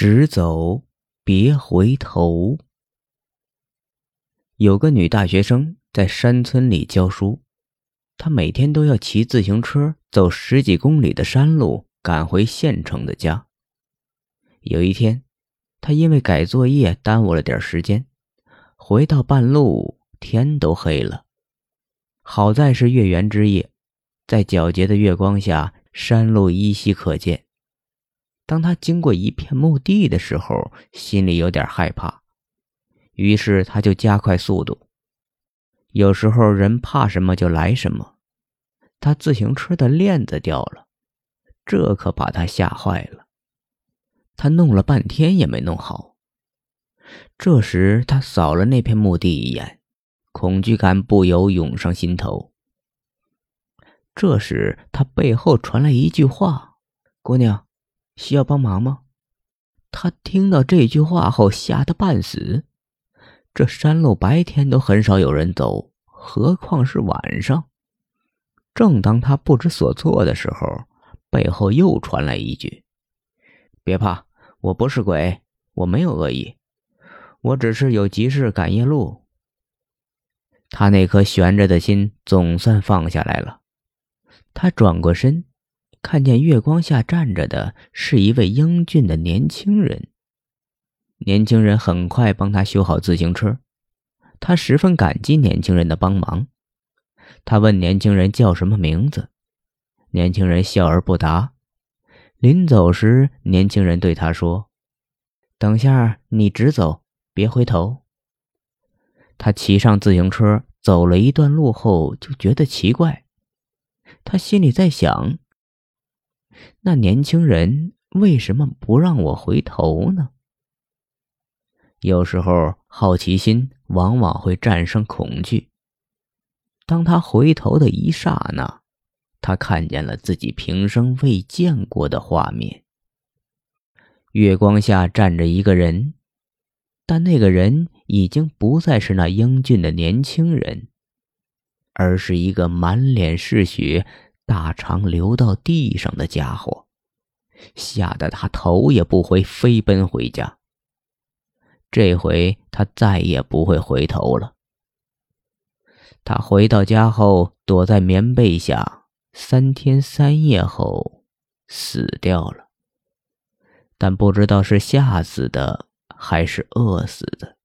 直走，别回头。有个女大学生在山村里教书，她每天都要骑自行车走十几公里的山路，赶回县城的家。有一天，她因为改作业耽误了点时间，回到半路天都黑了。好在是月圆之夜，在皎洁的月光下，山路依稀可见。当他经过一片墓地的时候，心里有点害怕，于是他就加快速度。有时候人怕什么就来什么，他自行车的链子掉了，这可把他吓坏了。他弄了半天也没弄好。这时他扫了那片墓地一眼，恐惧感不由涌上心头。这时他背后传来一句话：“姑娘。”需要帮忙吗？他听到这句话后吓得半死。这山路白天都很少有人走，何况是晚上？正当他不知所措的时候，背后又传来一句：“别怕，我不是鬼，我没有恶意，我只是有急事赶夜路。”他那颗悬着的心总算放下来了。他转过身。看见月光下站着的是一位英俊的年轻人。年轻人很快帮他修好自行车，他十分感激年轻人的帮忙。他问年轻人叫什么名字，年轻人笑而不答。临走时，年轻人对他说：“等下你直走，别回头。”他骑上自行车走了一段路后，就觉得奇怪，他心里在想。那年轻人为什么不让我回头呢？有时候好奇心往往会战胜恐惧。当他回头的一刹那，他看见了自己平生未见过的画面。月光下站着一个人，但那个人已经不再是那英俊的年轻人，而是一个满脸是血。大肠流到地上的家伙，吓得他头也不回，飞奔回家。这回他再也不会回头了。他回到家后，躲在棉被下，三天三夜后死掉了。但不知道是吓死的还是饿死的。